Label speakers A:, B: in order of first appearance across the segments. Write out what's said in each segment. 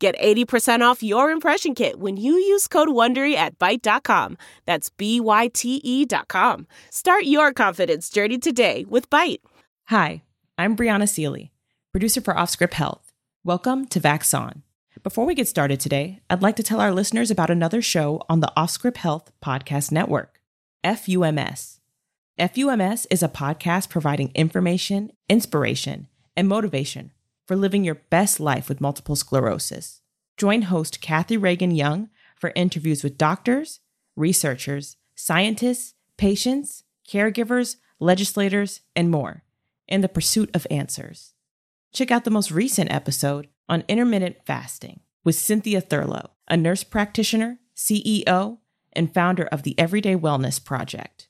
A: Get 80% off your impression kit when you use code WONDERY at Byte.com. That's B-Y-T-E dot com. Start your confidence journey today with Byte.
B: Hi, I'm Brianna Seely, producer for Offscript Health. Welcome to Vax On. Before we get started today, I'd like to tell our listeners about another show on the Offscript Health Podcast Network, FUMS. FUMS is a podcast providing information, inspiration, and motivation for living your best life with multiple sclerosis. Join host Kathy Reagan Young for interviews with doctors, researchers, scientists, patients, caregivers, legislators, and more in the pursuit of answers. Check out the most recent episode on intermittent fasting with Cynthia Thurlow, a nurse practitioner, CEO, and founder of the Everyday Wellness Project.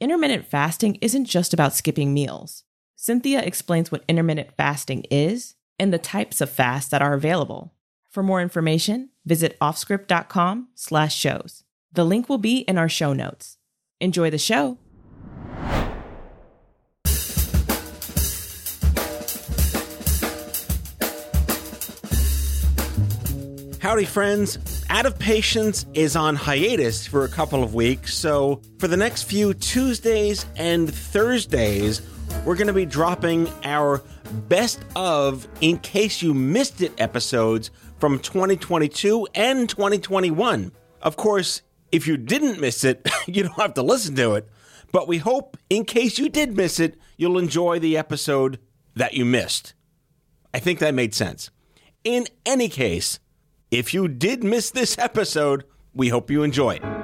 B: Intermittent fasting isn't just about skipping meals. Cynthia explains what intermittent fasting is and the types of fasts that are available. For more information, visit offscript.com slash shows. The link will be in our show notes. Enjoy the show.
C: Howdy, friends. Out of Patience is on hiatus for a couple of weeks, so for the next few Tuesdays and Thursdays, we're going to be dropping our best of in case you missed it episodes from 2022 and 2021. Of course, if you didn't miss it, you don't have to listen to it, but we hope in case you did miss it, you'll enjoy the episode that you missed. I think that made sense. In any case, if you did miss this episode, we hope you enjoy it.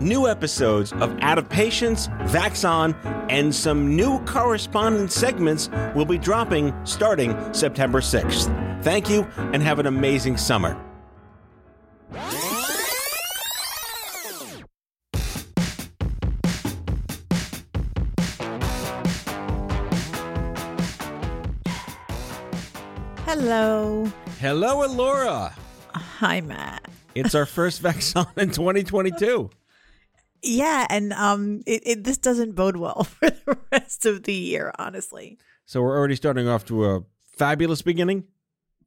C: New episodes of Out of Patience, Vaxon, and some new correspondence segments will be dropping starting September 6th. Thank you and have an amazing summer.
D: Hello.
C: Hello, Alora.
D: Hi, Matt.
C: It's our first Vaxon in 2022.
D: Yeah, and um, it, it this doesn't bode well for the rest of the year, honestly.
C: So we're already starting off to a fabulous beginning.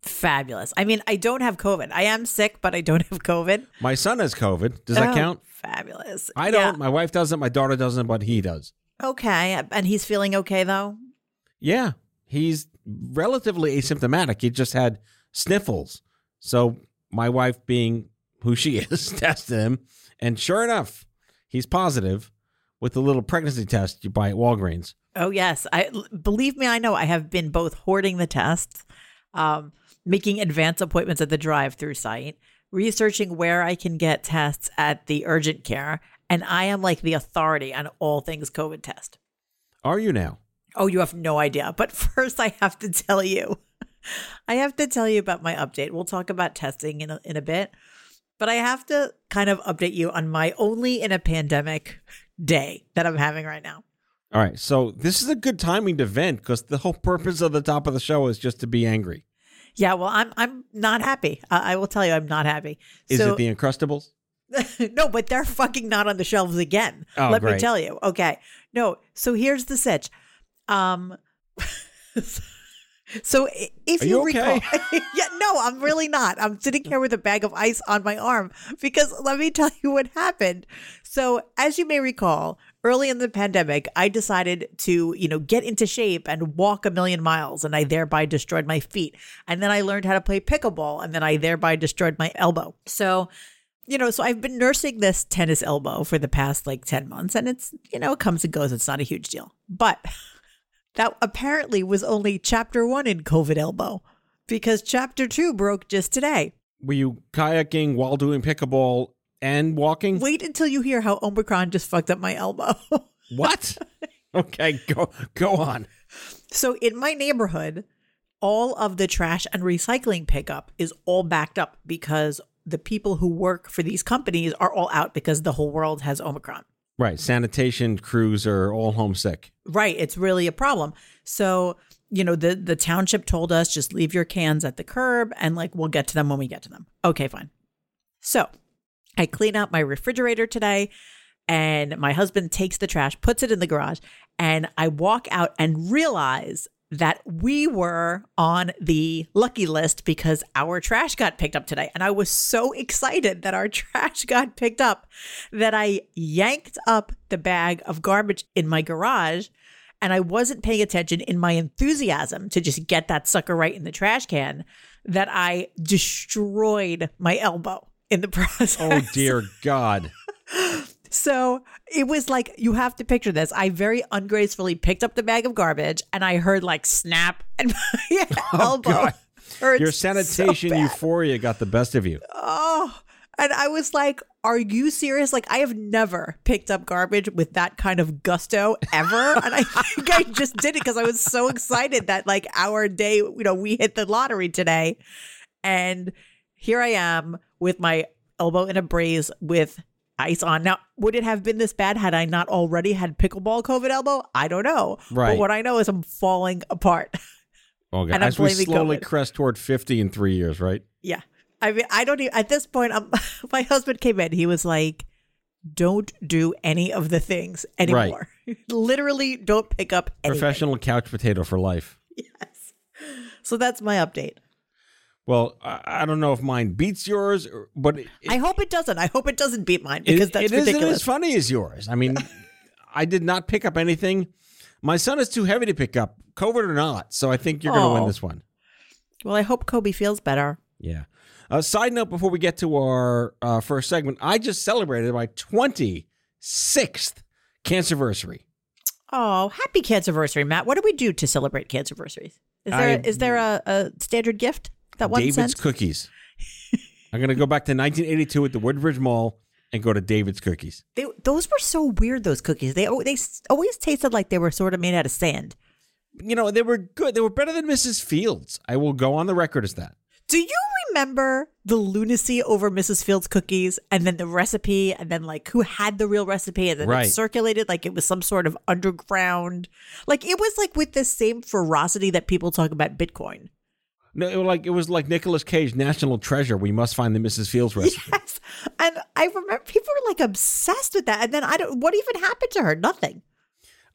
D: Fabulous. I mean, I don't have COVID. I am sick, but I don't have COVID.
C: My son has COVID. Does that
D: Oh,
C: count?
D: Fabulous.
C: I don't.
D: Yeah.
C: My wife doesn't. My daughter doesn't, but he does.
D: Okay, and he's feeling okay though.
C: Yeah, he's relatively asymptomatic. He just had sniffles. So my wife, being who she is, tested him, and sure enough, he's positive with the little pregnancy test you buy at Walgreens.
D: Oh yes, I believe me. I know. I have been both hoarding the tests, um, making advance appointments at the drive-through site, researching where I can get tests at the urgent care, and I am like the authority on all things COVID test.
C: Are you now?
D: Oh, you have no idea. But first, I have to tell you, I have to tell you about my update. We'll talk about testing in a, in a bit, but I have to kind of update you on my only in a pandemic day that I'm having right now.
C: All right. So this is a good timing to vent because the whole purpose of the top of the show is just to be angry.
D: Yeah, well, I'm I'm not happy. I, I will tell you, I'm not happy.
C: Is
D: so,
C: it the Uncrustables?
D: no, but they're fucking not on the shelves again.
C: Oh,
D: Let me tell you. Okay. No, so here's the sitch. Um so if
C: Are
D: you,
C: you
D: recall? Yeah, no, I'm really not. I'm sitting here with a bag of ice on my arm because let me tell you what happened. So, as you may recall, early in the pandemic, I decided to, you know, get into shape and walk a million miles and I thereby destroyed my feet. And then I learned how to play pickleball and then I thereby destroyed my elbow. So, you know, so I've been nursing this tennis elbow for the past like 10 months and it's, you know, it comes and goes. It's not a huge deal. But that apparently was only chapter one in COVID elbow because chapter two broke just today.
C: Were you kayaking while doing pickleball and walking?
D: Wait until you hear how Omicron just fucked up my elbow.
C: What? okay, go go on.
D: so in my neighborhood, all of the trash and recycling pickup is all backed up because the people who work for these companies are all out because the whole world has Omicron.
C: Right. Sanitation crews are all homesick.
D: Right. It's really a problem. So, you know, the the township told us just leave your cans at the curb and like we'll get to them when we get to them. Okay, fine. So I clean out my refrigerator today and my husband takes the trash, puts it in the garage, and I walk out and realize that we were on the lucky list because our trash got picked up today. And I was so excited that our trash got picked up that I yanked up the bag of garbage in my garage and I wasn't paying attention in my enthusiasm to just get that sucker right in the trash can that I destroyed my elbow in the process.
C: Oh, dear God.
D: So it was like you have to picture this. I very ungracefully picked up the bag of garbage and I heard like snap and my oh, elbow.
C: God.
D: hurts
C: Your sanitation
D: bad.
C: euphoria got the best of you.
D: Oh, and I was like, "Are you serious? Like, I have never picked up garbage with that kind of gusto ever." and I think I just did it because I was so excited that like our day, you know, we hit the lottery today, and here I am with my elbow in a brace with ice on. Now, would it have been this bad had I not already had pickleball COVID elbow? I don't know.
C: Right.
D: But what I know is I'm falling apart.
C: Oh, God.
D: And I'm
C: As we slowly
D: COVID.
C: crest toward 50 in three years, right?
D: Yeah. I mean, I don't even, at this point, I'm, my husband came in. He was like, don't do any of the things anymore. Literally, don't pick up anything.
C: Professional couch potato for life.
D: Yes. So that's my update.
C: Well, I, I don't know if mine beats yours, or- but it,
D: I hope it doesn't. I hope it doesn't beat mine
C: it-
D: because that's
C: it isn't
D: ridiculous.
C: as funny as yours. I mean, I did not pick up anything. My son is too heavy to pick up, COVID or not. So I think you're going to win this one.
D: Well, I hope Kobe feels better.
C: Yeah. Uh, side note before we get to our uh, first segment, I just celebrated my 26th cancerversary.
D: Oh, happy cancerversary, Matt. What do we do to celebrate cancerversaries? Is there
C: I-
D: is there a, a standard gift that one
C: David's
D: sent?
C: Cookies. I'm going to go back to 1982 at the Woodbridge Mall and go to David's Cookies.
D: They, those were so weird. Those cookies. They they always tasted like they were sort of made out of sand.
C: You know, they were good. They were better than Mrs. Fields. I will go on the record as that.
D: Do you remember the lunacy over Mrs. Fields cookies and then the recipe and then like who had the real recipe and then
C: Right.
D: it circulated like it was some sort of underground like it was like with the same ferocity that people talk about Bitcoin.
C: No, it was like it was like Nicolas Cage, National Treasure. We must find the Mrs. Fields recipe.
D: Yes. And I remember people were like obsessed with that. And then I don't what even happened to her? Nothing.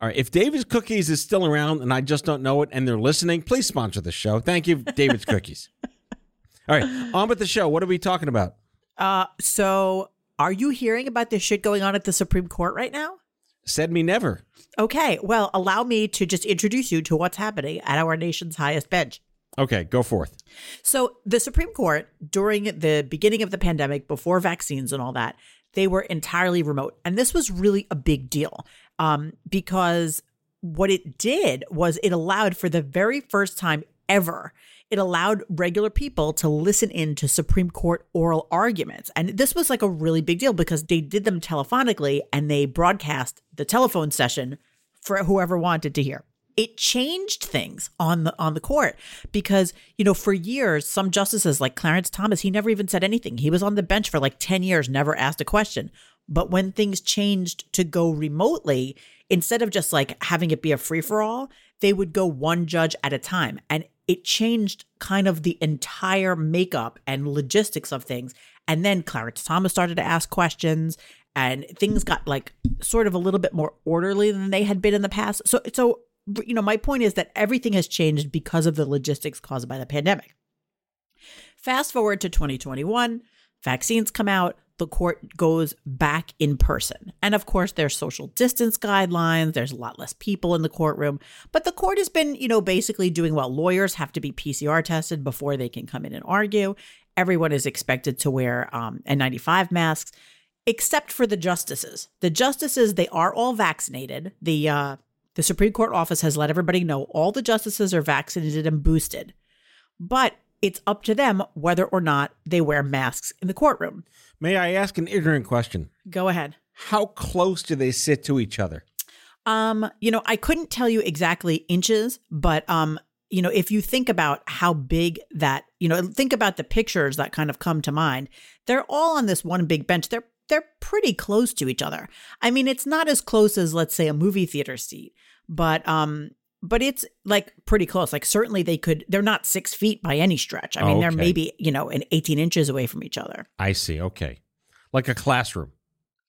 C: All right, if David's Cookies is still around and I just don't know it, and they're listening, please sponsor the show. Thank you, David's Cookies. All right, on with the show. What are we talking about?
D: Uh so are you hearing about this shit going on at the Supreme Court right now?
C: Said me never.
D: Okay, well, allow me to just introduce you to what's happening at our nation's highest bench.
C: Okay, go forth.
D: So, the Supreme Court, during the beginning of the pandemic, before vaccines and all that, they were entirely remote. And this was really a big deal um, because what it did was it allowed, for the very first time ever, it allowed regular people to listen in to Supreme Court oral arguments. And this was like a really big deal because they did them telephonically and they broadcast the telephone session for whoever wanted to hear it changed things on the on the court because you know for years some justices like Clarence Thomas he never even said anything. He was on the bench for like 10 years never asked a question. But when things changed to go remotely instead of just like having it be a free for all they would go one judge at a time. And it changed kind of the entire makeup and logistics of things. And then Clarence Thomas started to ask questions and things got like sort of a little bit more orderly than they had been in the past. So so you know, my point is that everything has changed because of the logistics caused by the pandemic. Fast forward to 2021, vaccines come out, the court goes back in person. And of course, there's social distance guidelines, there's a lot less people in the courtroom, but the court has been, you know, basically doing well. Lawyers have to be PCR tested before they can come in and argue. Everyone is expected to wear um, N95 masks, except for the justices. The justices, they are all vaccinated. The uh, the Supreme Court office has let everybody know all the justices are vaccinated and boosted, but it's up to them whether or not they wear masks in the courtroom.
C: May I ask an ignorant question?
D: Go ahead.
C: How close do they sit to each other?
D: Um, you know, I couldn't tell you exactly inches, but um you know, if you think about how big that, you know, think about the pictures that kind of come to mind, they're all on this one big bench. They're they're pretty close to each other. I mean, it's not as close as let's say a movie theater seat, but um but it's like pretty close. Like certainly they could they're not 6 feet by any stretch. I mean,
C: Oh,
D: they're maybe, you know, an 18 inches away from each other.
C: I see. Okay. Like a classroom.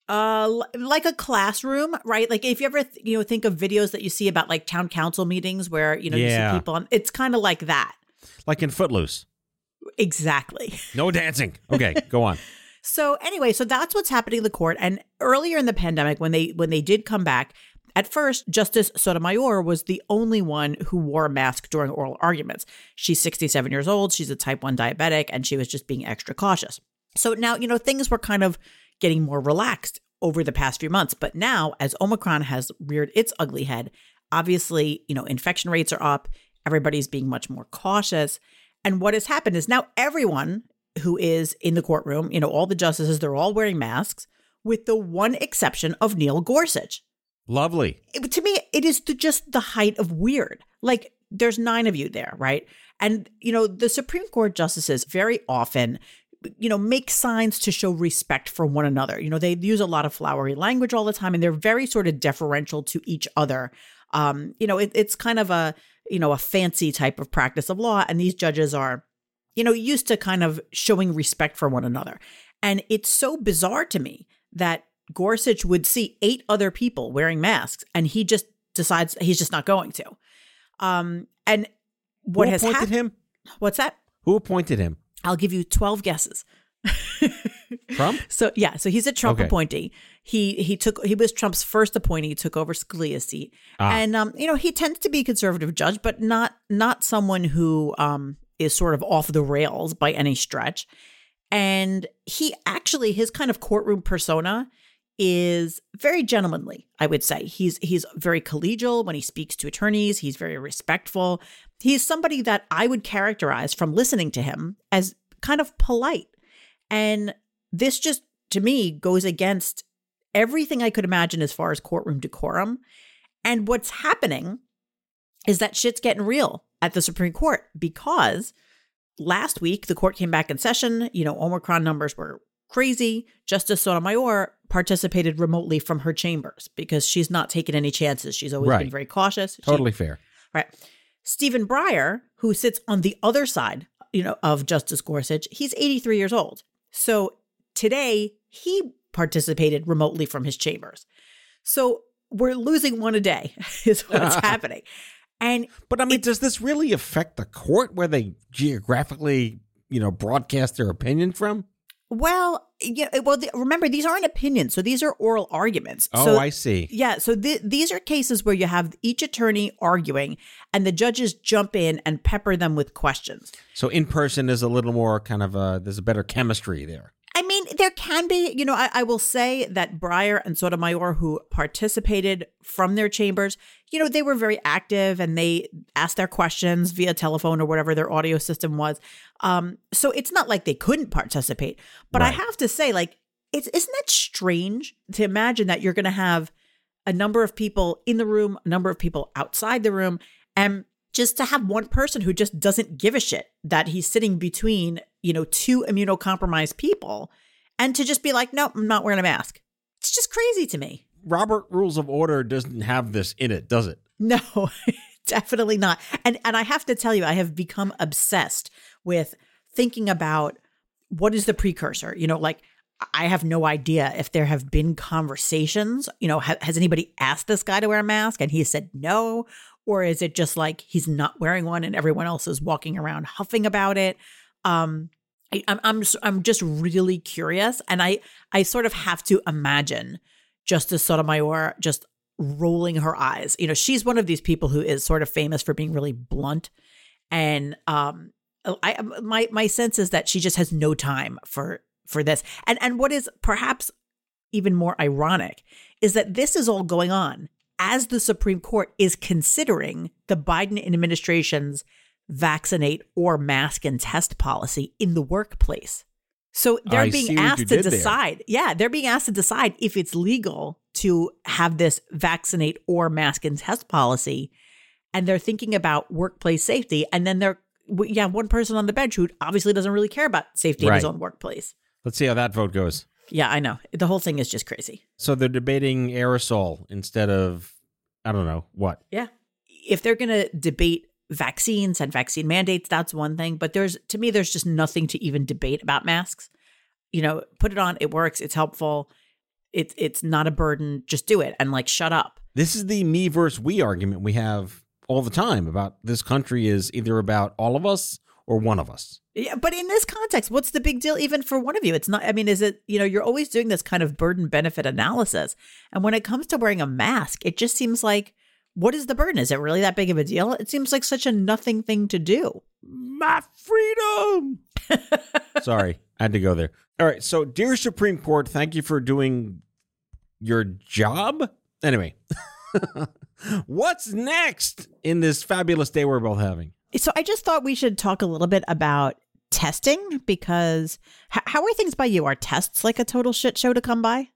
D: Uh, like a classroom, right? Like if you ever, th- you know, think of videos that you see about like town council meetings where, you know, you see people on, it's kind of like that.
C: Like in Footloose.
D: Exactly.
C: No dancing. Okay, go on.
D: So anyway, so that's what's happening in the court. And earlier in the pandemic, when they when they did come back, at first, Justice Sotomayor was the only one who wore a mask during oral arguments. She's 67 years old, she's a type 1 diabetic, and she was just being extra cautious. So now, you know, things were kind of getting more relaxed over the past few months. But now, as Omicron has reared its ugly head, obviously, you know, infection rates are up, everybody's being much more cautious. And what has happened is now everyone who is in the courtroom, you know, all the justices, they're all wearing masks, with the one exception of Neil Gorsuch.
C: Lovely.
D: It- to me, it is the, just the height of weird. Like, there's nine of you there, right? And, you know, the Supreme Court justices very often, you know, make signs to show respect for one another. You know, they use a lot of flowery language all the time and they're very sort of deferential to each other. Um, you know, it, it's kind of a, you know, a fancy type of practice of law. And these judges are, you know, used to kind of showing respect for one another. And it's so bizarre to me that Gorsuch would see eight other people wearing masks and he just decides he's just not going to. Um, and what
C: Who
D: has
C: appointed
D: happened?
C: him?
D: What's that?
C: Who appointed him?
D: I'll give you 12 guesses.
C: Trump?
D: So yeah, so he's a Trump
C: Okay.
D: appointee. He he took he was Trump's first appointee. He took over Scalia's seat,
C: Ah.
D: and um, you know he tends to be a conservative judge, but not not someone who um is sort of off the rails by any stretch. And he actually his kind of courtroom persona is very gentlemanly. I would say he's he's very collegial when he speaks to attorneys. He's very respectful. He's somebody that I would characterize from listening to him as kind of polite. And this just to me goes against everything I could imagine as far as courtroom decorum. And what's happening is that shit's getting real at the Supreme Court because last week the court came back in session. You know, Omicron numbers were crazy. Justice Sotomayor participated remotely from her chambers because she's not taking any chances. She's always been very cautious. She-
C: Totally fair.
D: Right. Stephen Breyer, who sits on the other side, you know, of Justice Gorsuch, he's 83 years old. So today he participated remotely from his chambers. So we're losing one a day is what's happening. And
C: But I mean, does this really affect the court where they geographically, you know, broadcast their opinion from?
D: well, yeah, well, the, remember these aren't opinions, so these are oral arguments.
C: Oh,
D: so,
C: I see.
D: Yeah, so th- these are cases where you have each attorney arguing, and the judges jump in and pepper them with questions.
C: So in person is a little more kind of a, there's a better chemistry there.
D: I mean, there can be, you know, I, I will say that Breyer and Sotomayor, who participated from their chambers, you know, they were very active and they asked their questions via telephone or whatever their audio system was. Um, so it's not like they couldn't participate. But I have to say, like, it's isn't that strange to imagine that you're going to have a number of people in the room, a number of people outside the room, and just to have one person who just doesn't give a shit that he's sitting between, you know, two immunocompromised people and to just be like, nope, I'm not wearing a mask. It's just crazy to me.
C: Robert Rules of Order doesn't have this in it, does it?
D: No, definitely not. And and I have to tell you, I have become obsessed with thinking about what is the precursor. You know, like I have no idea if there have been conversations. You know, ha- has anybody asked this guy to wear a mask and he said no, or is it just like he's not wearing one and everyone else is walking around huffing about it? Um, I, I'm I'm s- I'm just really curious, and I I sort of have to imagine Justice Sotomayor just rolling her eyes. You know, she's one of these people who is sort of famous for being really blunt, and um, I my my sense is that she just has no time for for this. And and what is perhaps even more ironic is that this is all going on as the Supreme Court is considering the Biden administration's vaccinate or mask and test policy in the workplace. So they're
C: I
D: being asked to
C: did there.
D: decide. Yeah, they're being asked to decide if it's legal to have this vaccinate or mask and test policy. and they're thinking about workplace safety. And then they're, you have one person on the bench who obviously doesn't really care about safety in his own workplace.
C: Let's see how that vote goes.
D: Yeah, I know. The whole thing is just crazy.
C: So they're debating aerosol instead of, I don't know, what?
D: Yeah. If they're going to debate vaccines and vaccine mandates, that's one thing. But there's, to me, there's just nothing to even debate about masks. You know, put it on, it works, it's helpful. It's it's not a burden. Just do it and like shut up.
C: This is the me versus we argument we have all the time about this country is either about all of us or one of us.
D: Yeah, but in this context, what's the big deal even for one of you? It's not I mean, is it, you know, you're always doing this kind of burden benefit analysis. And when it comes to wearing a mask, it just seems like what is the burden? Is it really that big of a deal? It seems like such a nothing thing to do.
C: My freedom. Sorry, I had to go there. All right. So, dear Supreme Court, thank you for doing your job. Anyway, what's next in this fabulous day we're both having?
D: So I just thought we should talk a little bit about testing because h- how are things by you? Are tests like a total shit show to come by?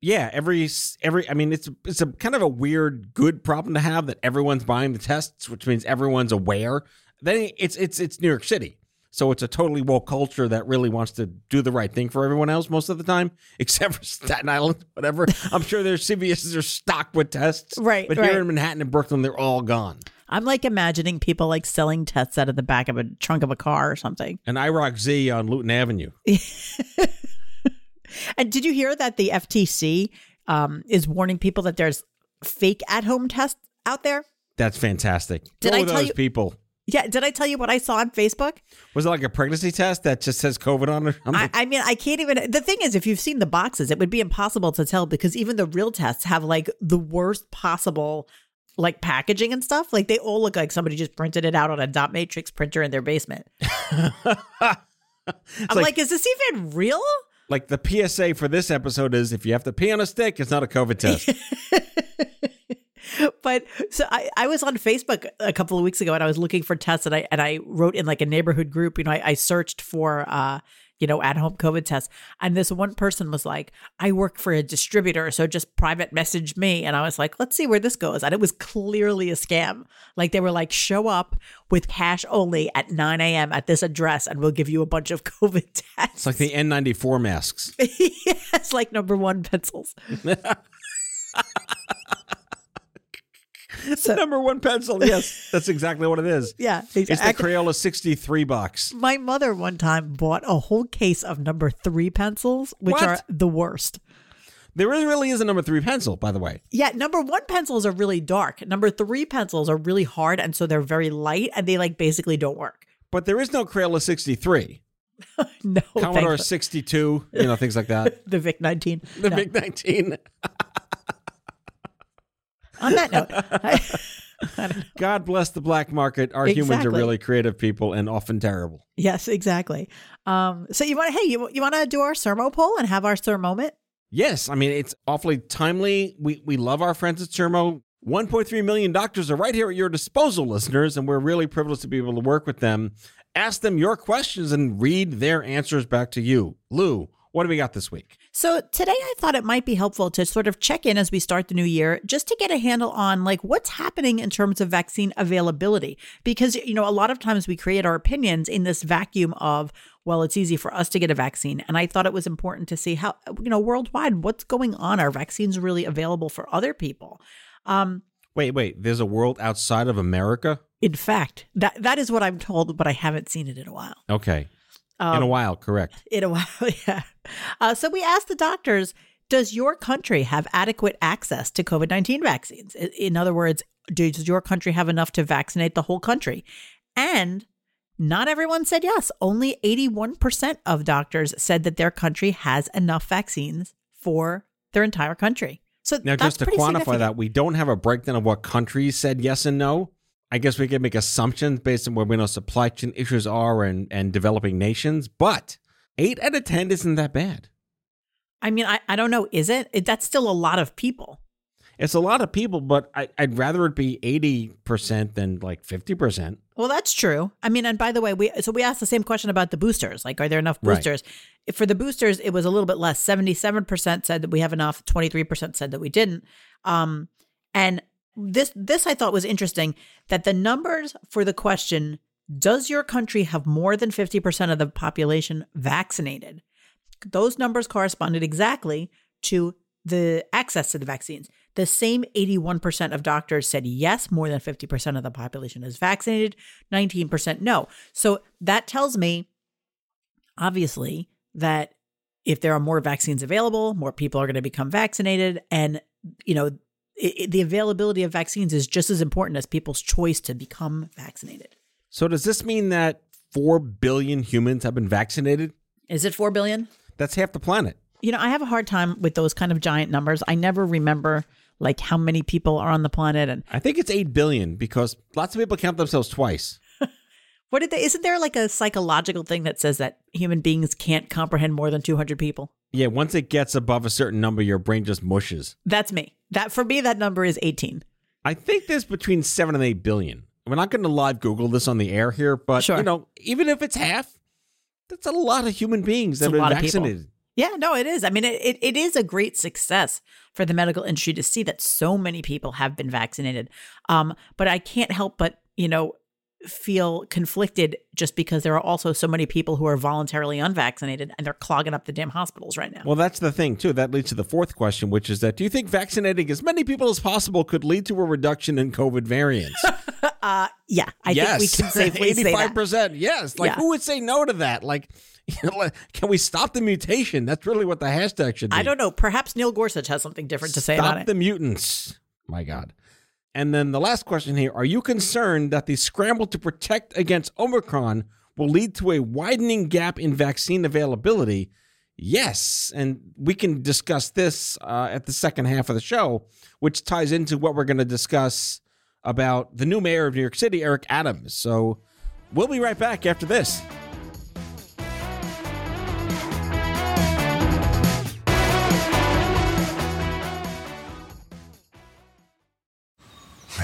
C: Yeah, every every I mean it's it's a kind of a weird good problem to have that everyone's buying the tests, which means everyone's aware. Then it's it's it's New York City. So it's a totally woke culture that really wants to do the right thing for everyone else most of the time, except for Staten Island, whatever. I'm sure their CVS's are stocked with tests.
D: Right,
C: But
D: right.
C: here in Manhattan and Brooklyn, they're all gone.
D: I'm like imagining people like selling tests out of the back of a trunk of a car or something.
C: An IROC Z on Luton Avenue.
D: And did you hear that the FTC um, is warning people that there's fake at home tests out there?
C: That's fantastic.
D: Did
C: Go
D: I tell
C: those
D: you-
C: people?
D: Yeah, did I tell you what I saw on Facebook?
C: Was it like a pregnancy test that just says COVID on it?
D: I, I mean, I can't even. The thing is, if you've seen the boxes, it would be impossible to tell because even the real tests have like the worst possible like packaging and stuff. Like they all look like somebody just printed it out on a dot matrix printer in their basement. I'm
C: like-
D: like, is this even real?
C: Like the PSA for this episode is if you have to pee on a stick, it's not a COVID test.
D: but so I, I was on Facebook a couple of weeks ago and I was looking for tests and I and I wrote in like a neighborhood group, you know, I, I searched for uh, you know, at home COVID tests. And this one person was like, I work for a distributor, so just private message me. And I was like, let's see where this goes. And it was clearly a scam. Like they were like, show up with cash only at 9 a.m. at this address and we'll give you a bunch of COVID tests.
C: It's like the N94 masks.
D: yes, like number one pencils.
C: It's the number one pencil. Yes, that's exactly what it is.
D: Yeah.
C: It's the. Crayola 63 box.
D: My mother one time bought a whole case of number three pencils, which
C: What?
D: are the worst.
C: There really, is a number three pencil, by the way.
D: Yeah, number one pencils are really dark. Number three pencils are really hard, and so they're very light, and they like basically don't work.
C: But there is no Crayola 63.
D: No,
C: Commodore
D: thank-
C: 62, you know, things like that.
D: the Vic 19.
C: The
D: No.
C: Big 19.
D: On that note, I-
C: God bless the black market. Our humans are really creative people and often terrible.
D: yes, exactly. Um, so you want to, hey, you, you want to do our sermo poll and have our sermo moment?
C: Yes, I mean, it's awfully timely. We, we love our friends at Sermo. 1.3 million doctors are right here at your disposal, listeners, and we're really privileged to be able to work with them. Ask them your questions and read their answers back to you. Lou, what do we got this week?
D: So today I thought it might be helpful to sort of check in as we start the new year just to get a handle on like what's happening in terms of vaccine availability. Because you know a lot of times we create our opinions in this vacuum of well it's easy for us to get a vaccine. And I thought it was important to see how you know worldwide what's going on? Are vaccines really available for other people? Um
C: Wait, wait, there's a world outside of America?
D: in fact that that is what I'm told but I haven't seen it in a while.
C: Okay.
D: Um,
C: In a while, correct.
D: in a while. Yeah. Uh, so we asked the doctors Does your country have adequate access to COVID 19 vaccines? In other words, does your country have enough to vaccinate the whole country? And not everyone said yes. Only 81% of doctors said that their country has enough vaccines for their entire country. So
C: Now, just to quantify that, we don't have a breakdown of what countries said yes and no. I guess we can make assumptions based on where we know supply chain issues are and, and developing nations, but eight out of 10 isn't that bad.
D: I mean, I, I don't know. Is it? it? That's still a lot of people.
C: It's a lot of people, but I, I'd rather it be 80% than like 50%.
D: Well, that's true. I mean, and by the way, we so we asked the same question about the boosters. Like, are there enough
C: Right.
D: boosters? For the boosters, it was a little bit less. Seventy-seven percent said that we have enough. Twenty-three percent said that we didn't. Um, and this this I thought was interesting that the numbers for the question does your country have more than 50% of the population vaccinated? Those numbers corresponded exactly to the access to the vaccines. The same 81% of doctors said yes, more than 50% of the population is vaccinated, 19% no. So that tells me, obviously, that if there are more vaccines available, more people are going to become vaccinated. And, you know, it, it, the availability of vaccines is just as important as people's choice to become vaccinated.
C: So does this mean that 4 billion humans have been vaccinated?
D: Is it 4 billion?
C: That's half the planet.
D: You know, I have a hard time with those kind of giant numbers. I never remember like how many people are on the planet and
C: I think it's 8 billion because lots of people count themselves twice.
D: what did they isn't there like a psychological thing that says that human beings can't comprehend more than 200 people?
C: Yeah, once it gets above a certain number your brain just mushes.
D: That's me. That for me that number is 18.
C: I think there's between 7 and 8 billion. We're not going to live Google this on the air here, but
D: Sure.
C: you know, even if it's half, that's a lot of human beings that
D: It's
C: have been
D: lot of people.
C: vaccinated.
D: Yeah, no, it is. I mean, it, it, it is a great success for the medical industry to see that so many people have been vaccinated. Um, but I can't help but, you know, feel conflicted just because there are also so many people who are voluntarily unvaccinated and they're clogging up the damn hospitals right now.
C: Well, that's the thing, too. That leads to the fourth question, which is that do you think vaccinating as many people as possible could lead to a reduction in COVID variants?
D: Uh, yeah, I
C: yes.
D: think we can safely say that.
C: 85%. Yes. Like,
D: Yeah.
C: who would say no to that? Like, you know, like, can we stop the mutation? That's really what the hashtag should be.
D: I don't know. Perhaps Neil Gorsuch has something different to say
C: Stop
D: about it.
C: the mutants. My God. And then the last question here Are you concerned that the scramble to protect against Omicron will lead to a widening gap in vaccine availability? Yes. And we can discuss this uh, at the second half of the show, which ties into what we're going to discuss about the new mayor of New York City, Eric Adams. So we'll be right back after this.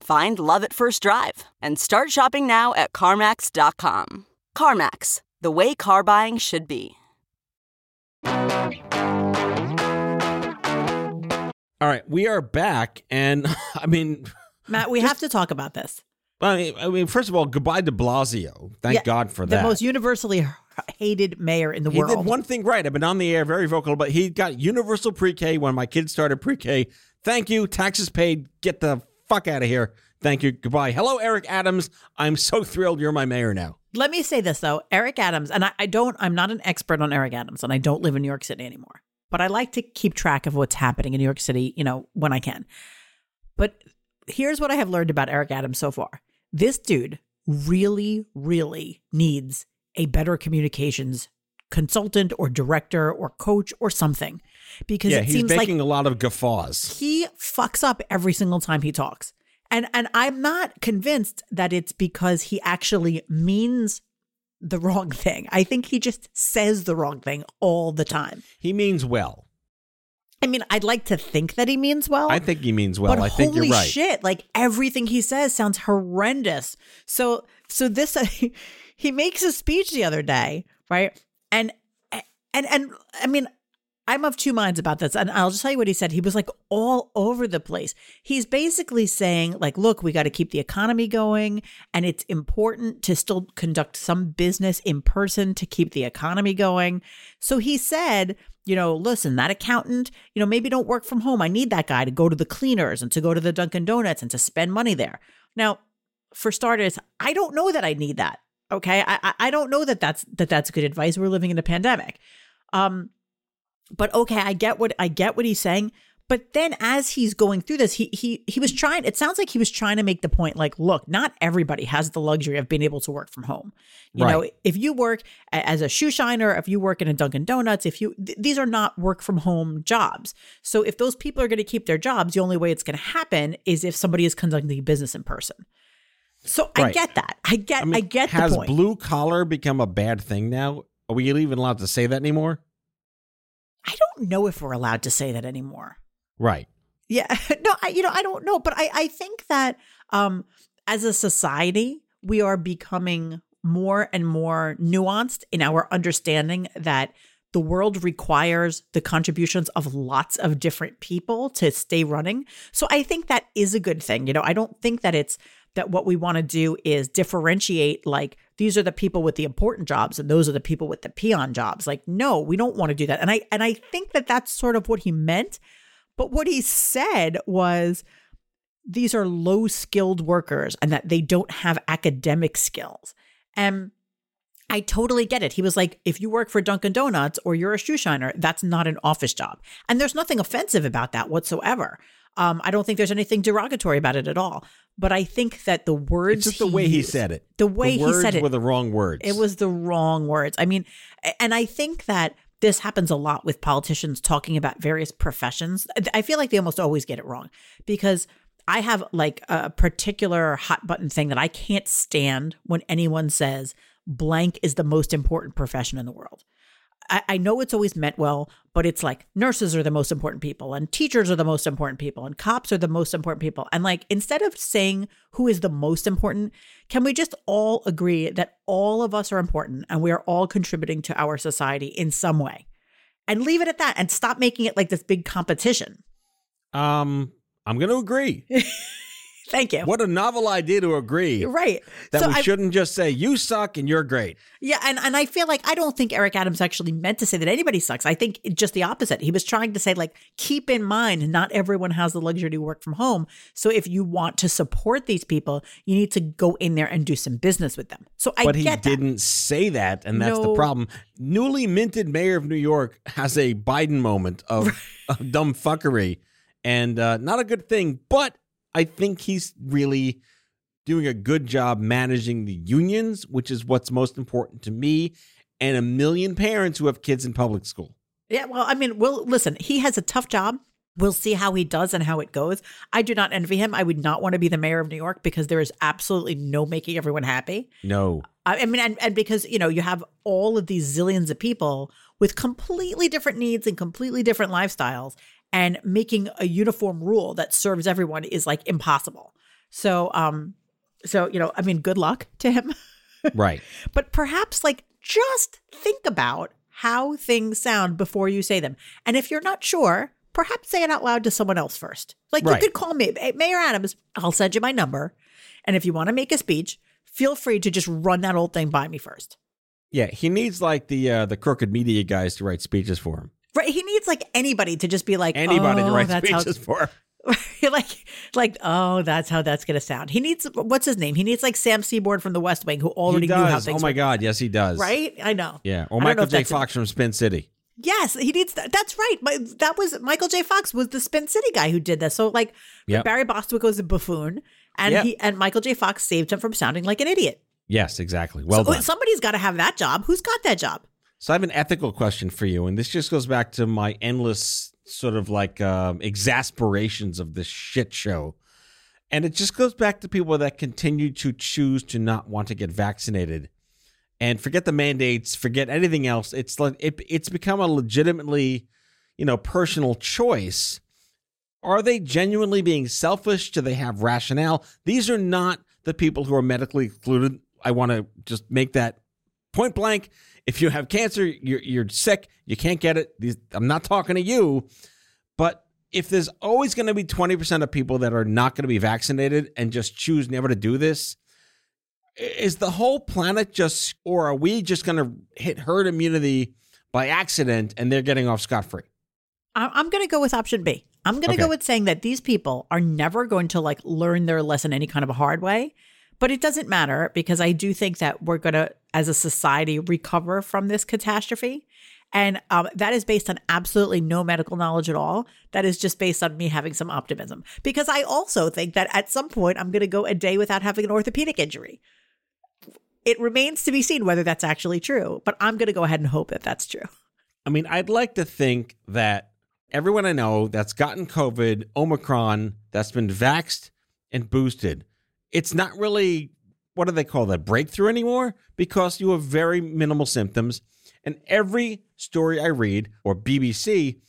E: Find love at first drive and start shopping now at CarMax.com. CarMax, the way car buying should be.
C: All right, we are back. And I mean,
D: Matt, we have to talk about this.
C: I mean, I mean, first of all, goodbye to Blasio. Thank
D: Yeah,
C: God for that.
D: the most universally hated mayor in the
C: he
D: world.
C: He did one thing right. I've been on the air, very vocal, but he got universal pre-K when my kids started pre-K. Thank you, taxes paid. Get the fuck out of here. Thank you. Goodbye. Hello, Eric Adams. I'm so thrilled you're my mayor now.
D: Let me say this though, Eric Adams, and I, I don't, I'm not an expert on Eric Adams, and I don't live in New York City anymore. But I like to keep track of what's happening in New York City, you know, when I can. But here's what I have learned about Eric Adams so far. This dude really, really needs a better communications consultant or director or coach or something. Because
C: yeah,
D: it
C: he's
D: seems like
C: making a lot of guffaws.
D: he fucks up every single time he talks. And and I'm not convinced that it's because he actually means the wrong thing. I think he just says the wrong thing all the time.
C: He means well.
D: I mean, I'd like to think that he means well.
C: I think he means well.
D: but
C: I think
D: holy
C: you're right.
D: shit! Like everything he says sounds horrendous. So, so this he makes a speech the other day, right? And and and I mean, I'm of two minds about this, and I'll just tell you what he said. He was like all over the place. He's basically saying, like, look, we got to keep the economy going, and it's important to still conduct some business in person to keep the economy going. So he said, you know, listen, that accountant, you know, maybe don't work from home. I need that guy to go to the cleaners and to go to the Dunkin' Donuts and to spend money there. Now, for starters, I don't know that I need that. Okay, I I- I don't know that that's that that's good advice. We're living in a pandemic. Um, but okay, I get what I get what he's saying. But then as he's going through this, he he he was trying it sounds like he was trying to make the point like, look, not everybody has the luxury of being able to work from home. You know, if you work as a shoe shiner, if you work in a Dunkin' Donuts, if you th- these are not work from home jobs. So if those people are going to keep their jobs, the only way it's going to happen is if somebody is conducting business in person. So I
C: Right.
D: get that. I get I,
C: mean,
D: get
C: has blue collar become a bad thing now? Are we even allowed to say that anymore?
D: I don't know if we're allowed to say that anymore.
C: Right.
D: Yeah, no, I, you know, I don't know, but I, I think that um, as a society, we are becoming more and more nuanced in our understanding that the world requires the contributions of lots of different people to stay running. So I think that is a good thing. You know, I don't think that it's that what we want to do is differentiate like these are the people with the important jobs and those are the people with the peon jobs. Like no, we don't want to do that. And I and I think that that's sort of what he meant. But what he said was these are low skilled workers and that they don't have academic skills. And I totally get it. He was like, if you work for Dunkin' Donuts or you're a shoe shiner, that's not an office job. And there's nothing offensive about that whatsoever. Um, I don't think there's anything derogatory about it at all. But I think that the words
C: It's just the way he said it.
D: The way he
C: words
D: said it
C: were the wrong words.
D: it was the wrong words. I mean, and I think that this happens a lot with politicians talking about various professions. I feel like they almost always get it wrong because I have like a particular hot button thing that I can't stand when anyone says blank is the most important profession in the world. I, I know it's always meant well, but it's like nurses are the most important people, and teachers are the most important people, and cops are the most important people. And like, instead of saying who is the most important, can we just all agree that all of us are important and we are all contributing to our society in some way? And leave it at that and stop making it like this big competition.
C: um, I'm going to agree.
D: Thank you.
C: What a novel idea to agree
D: Right.
C: that
D: So
C: we
D: I-
C: shouldn't just say you suck and you're great.
D: Yeah, and, and I feel like I don't think Eric Adams actually meant to say that anybody sucks. I think just the opposite. He was trying to say, like, keep in mind, not everyone has the luxury to work from home. So if you want to support these people, you need to go in there and do some business with them. So I
C: But he
D: that.
C: didn't say that, and that's the problem. Newly minted mayor of New York has a Biden moment of, of dumb fuckery, and uh, not a good thing. But I think he's really doing a good job managing the unions, which is what's most important to me, and a million parents who have kids in public school.
D: Yeah, well, I mean, well, listen, he has a tough job. We'll see how he does and how it goes. I do not envy him. I would not want to be the mayor of New York because there is absolutely no making everyone happy.
C: No,
D: I I mean, and, and because, you know, you have all of these zillions of people with completely different needs and completely different lifestyles, and making a uniform rule that serves everyone is like impossible. So, um, so, you know, I mean, good luck to him.
C: right.
D: but perhaps like just think about how things sound before you say them. And if you're not sure, perhaps say it out loud to someone else first. Like
C: Right.
D: you could call me, Mayor Adams, I'll send you my number. And if you want to make a speech, feel free to just run that old thing by me first.
C: Yeah, he needs like the uh, the crooked media guys to write speeches for him.
D: Right. He needs like anybody to just be like,
C: Anybody
D: oh,
C: to write
D: that's how-
C: speeches for
D: like, like, oh, that's how that's gonna sound. He needs what's his name? He needs like Sam Seaborn from The West Wing, who already knew how things
C: Oh my God, yes, he does.
D: Right? I know.
C: Yeah, or
D: I don't know
C: Michael J.
D: that's a-
C: Fox from Spin City.
D: Yes, he needs that. That's right. My, that was Michael J. Fox was the Spin City guy who did this. So like
C: Yep.
D: Barry Bostwick was a buffoon, and
C: Yep.
D: he and Michael J. Fox saved him from sounding like an idiot.
C: Yes, exactly. Well
D: so
C: done.
D: somebody's got to have that job. Who's got that job?
C: So I have an ethical question for you, and this just goes back to my endless sort of like um, exasperations of this shit show. And it just goes back to people that continue to choose to not want to get vaccinated and forget the mandates, forget anything else. It's like it, it's become a legitimately, you know, personal choice, are they genuinely being selfish? Do they have rationale? These are not the people who are medically excluded. I want to just make that point blank. If you have cancer, you're, you're sick, you can't get it. These, I'm not talking to you, but if there's always going to be 20% of people that are not going to be vaccinated and just choose never to do this, is the whole planet just, or are we just going to hit herd immunity by accident and they're getting off scot free?
D: I'm going to go with option B. I'm going to
C: Okay.
D: go with saying that these people are never going to like learn their lesson any kind of a hard way. But it doesn't matter because I do think that we're going to, as a society, recover from this catastrophe. And um, that is based on absolutely no medical knowledge at all. That is just based on me having some optimism. Because I also think that at some point I'm going to go a day without having an orthopedic injury. It remains to be seen whether that's actually true, but I'm going to go ahead and hope that that's true.
C: I mean, I'd like to think that everyone I know that's gotten COVID, Omicron, that's been vaxxed and boosted, it's not really, what do they call that, breakthrough anymore? Because you have very minimal symptoms. And every story I read, or BBC,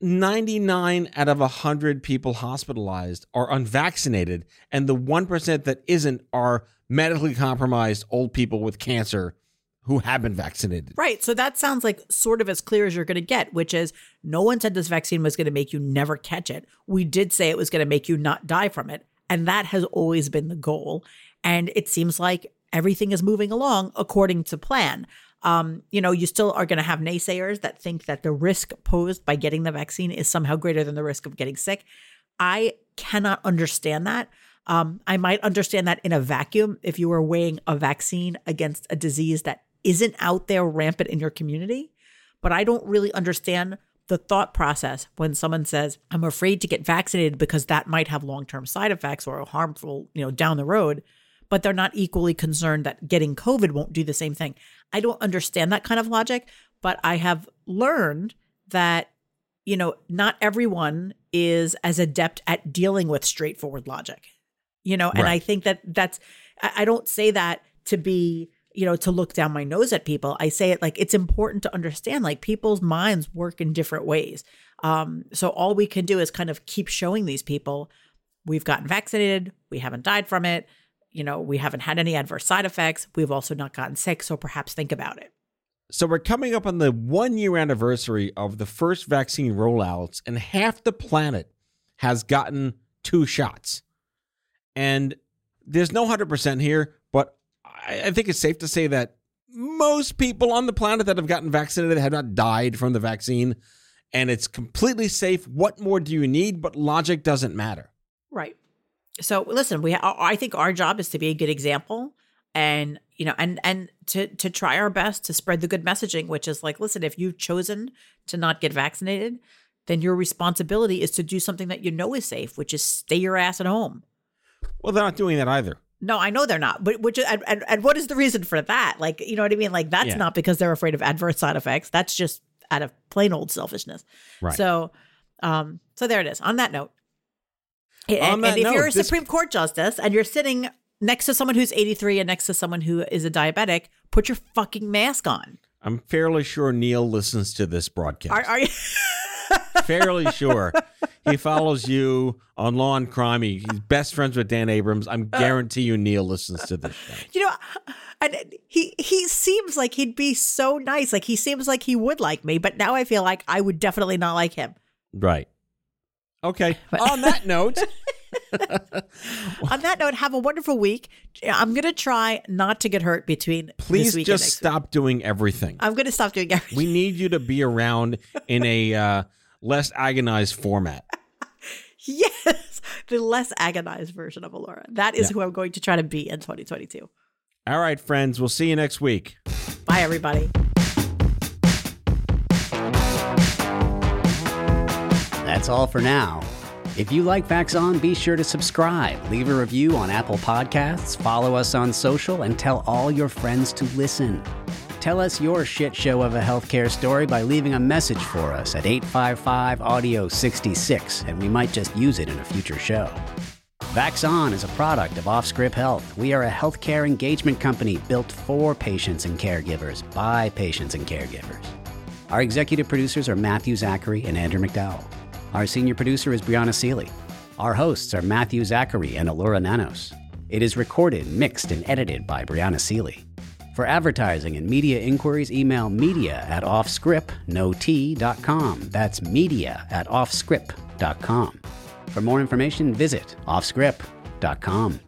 C: 99 out of 100 people hospitalized are unvaccinated. And the 1% that isn't are medically compromised old people with cancer who have been vaccinated.
D: Right. So that sounds like sort of as clear as you're going to get, which is no one said this vaccine was going to make you never catch it. We did say it was going to make you not die from it. And that has always been the goal. And it seems like everything is moving along according to plan. Um, you know, you still are going to have naysayers that think that the risk posed by getting the vaccine is somehow greater than the risk of getting sick. I cannot understand that. Um, I might understand that in a vacuum if you were weighing a vaccine against a disease that isn't out there rampant in your community. But I don't really understand the thought process when someone says, I'm afraid to get vaccinated because that might have long term side effects or harmful, you know, down the road. But they're not equally concerned that getting COVID won't do the same thing. I don't understand that kind of logic, but I have learned that, you know, not everyone is as adept at dealing with straightforward logic you know and
C: Right.
D: i think that that's I, I don't say that to be you know to look down my nose at people i say it like it's important to understand like people's minds work in different ways um so all we can do is kind of keep showing these people we've gotten vaccinated we haven't died from it you know we haven't had any adverse side effects we've also not gotten sick so perhaps think about it
C: So we're coming up on the one year anniversary of the first vaccine rollouts, and half the planet has gotten two shots. And there's no 100% here, I, I think it's safe to say that most people on the planet that have gotten vaccinated have not died from the vaccine. And it's completely safe. What more do you need? But logic doesn't matter.
D: Right. So listen, we uh, I think our job is to be a good example and you know and and to to try our best to spread the good messaging which is like listen, if you've chosen to not get vaccinated, then your responsibility is to do something that you know is safe, which is stay your ass at home.
C: Well, they're not doing that either.
D: No, I know they're not. But which and, and, and what is the reason for that? Like, you know what I mean? Like that's
C: Yeah.
D: not because they're afraid of adverse side effects. That's just out of plain old selfishness.
C: Right.
D: So um so there it is. On that note. And,
C: On that
D: and if
C: note,
D: you're a
C: this-
D: Supreme Court justice and you're sitting next to someone who's 83 and next to someone who is a diabetic, put your fucking mask on.
C: I'm fairly sure Neil listens to this broadcast.
D: Are, are you
C: fairly sure he follows you on Law and Crime. He, he's best friends with Dan Abrams. I'm uh, guarantee you Neil listens to this show.
D: you know and he he seems like he'd be so nice like he seems like he would like me but now i feel like i would definitely not like him
C: Right. Okay. On that note,
D: on that note have a wonderful week i'm gonna try not to get hurt between this
C: please
D: and
C: just
D: next
C: stop doing everything.
D: i'm gonna stop doing everything
C: We need you to be around in a uh, less agonized format.
D: yes the less agonized version of Elura that is
C: Yeah.
D: who i'm going to try to be in 2022
C: All right, friends. We'll see you next week.
D: bye everybody
F: That's all for now. If you like Vax On, be sure to subscribe, leave a review on Apple Podcasts, follow us on social, and tell all your friends to listen. Tell us your shit show of a healthcare story by leaving a message for us at 855 Audio 66, and we might just use it in a future show. Vax On is a product of Offscript Health. We are a healthcare engagement company built for patients and caregivers by patients and caregivers. Our executive producers are Matthew Zachary and Andrew McDowell. Our senior producer is Brianna Seely. Our hosts are Matthew Zachary and Elura Nanos. It is recorded, mixed, and edited by Brianna Seely. For advertising and media inquiries, email media at offscript.com. That's media at offscript.com. For more information, visit offscript.com.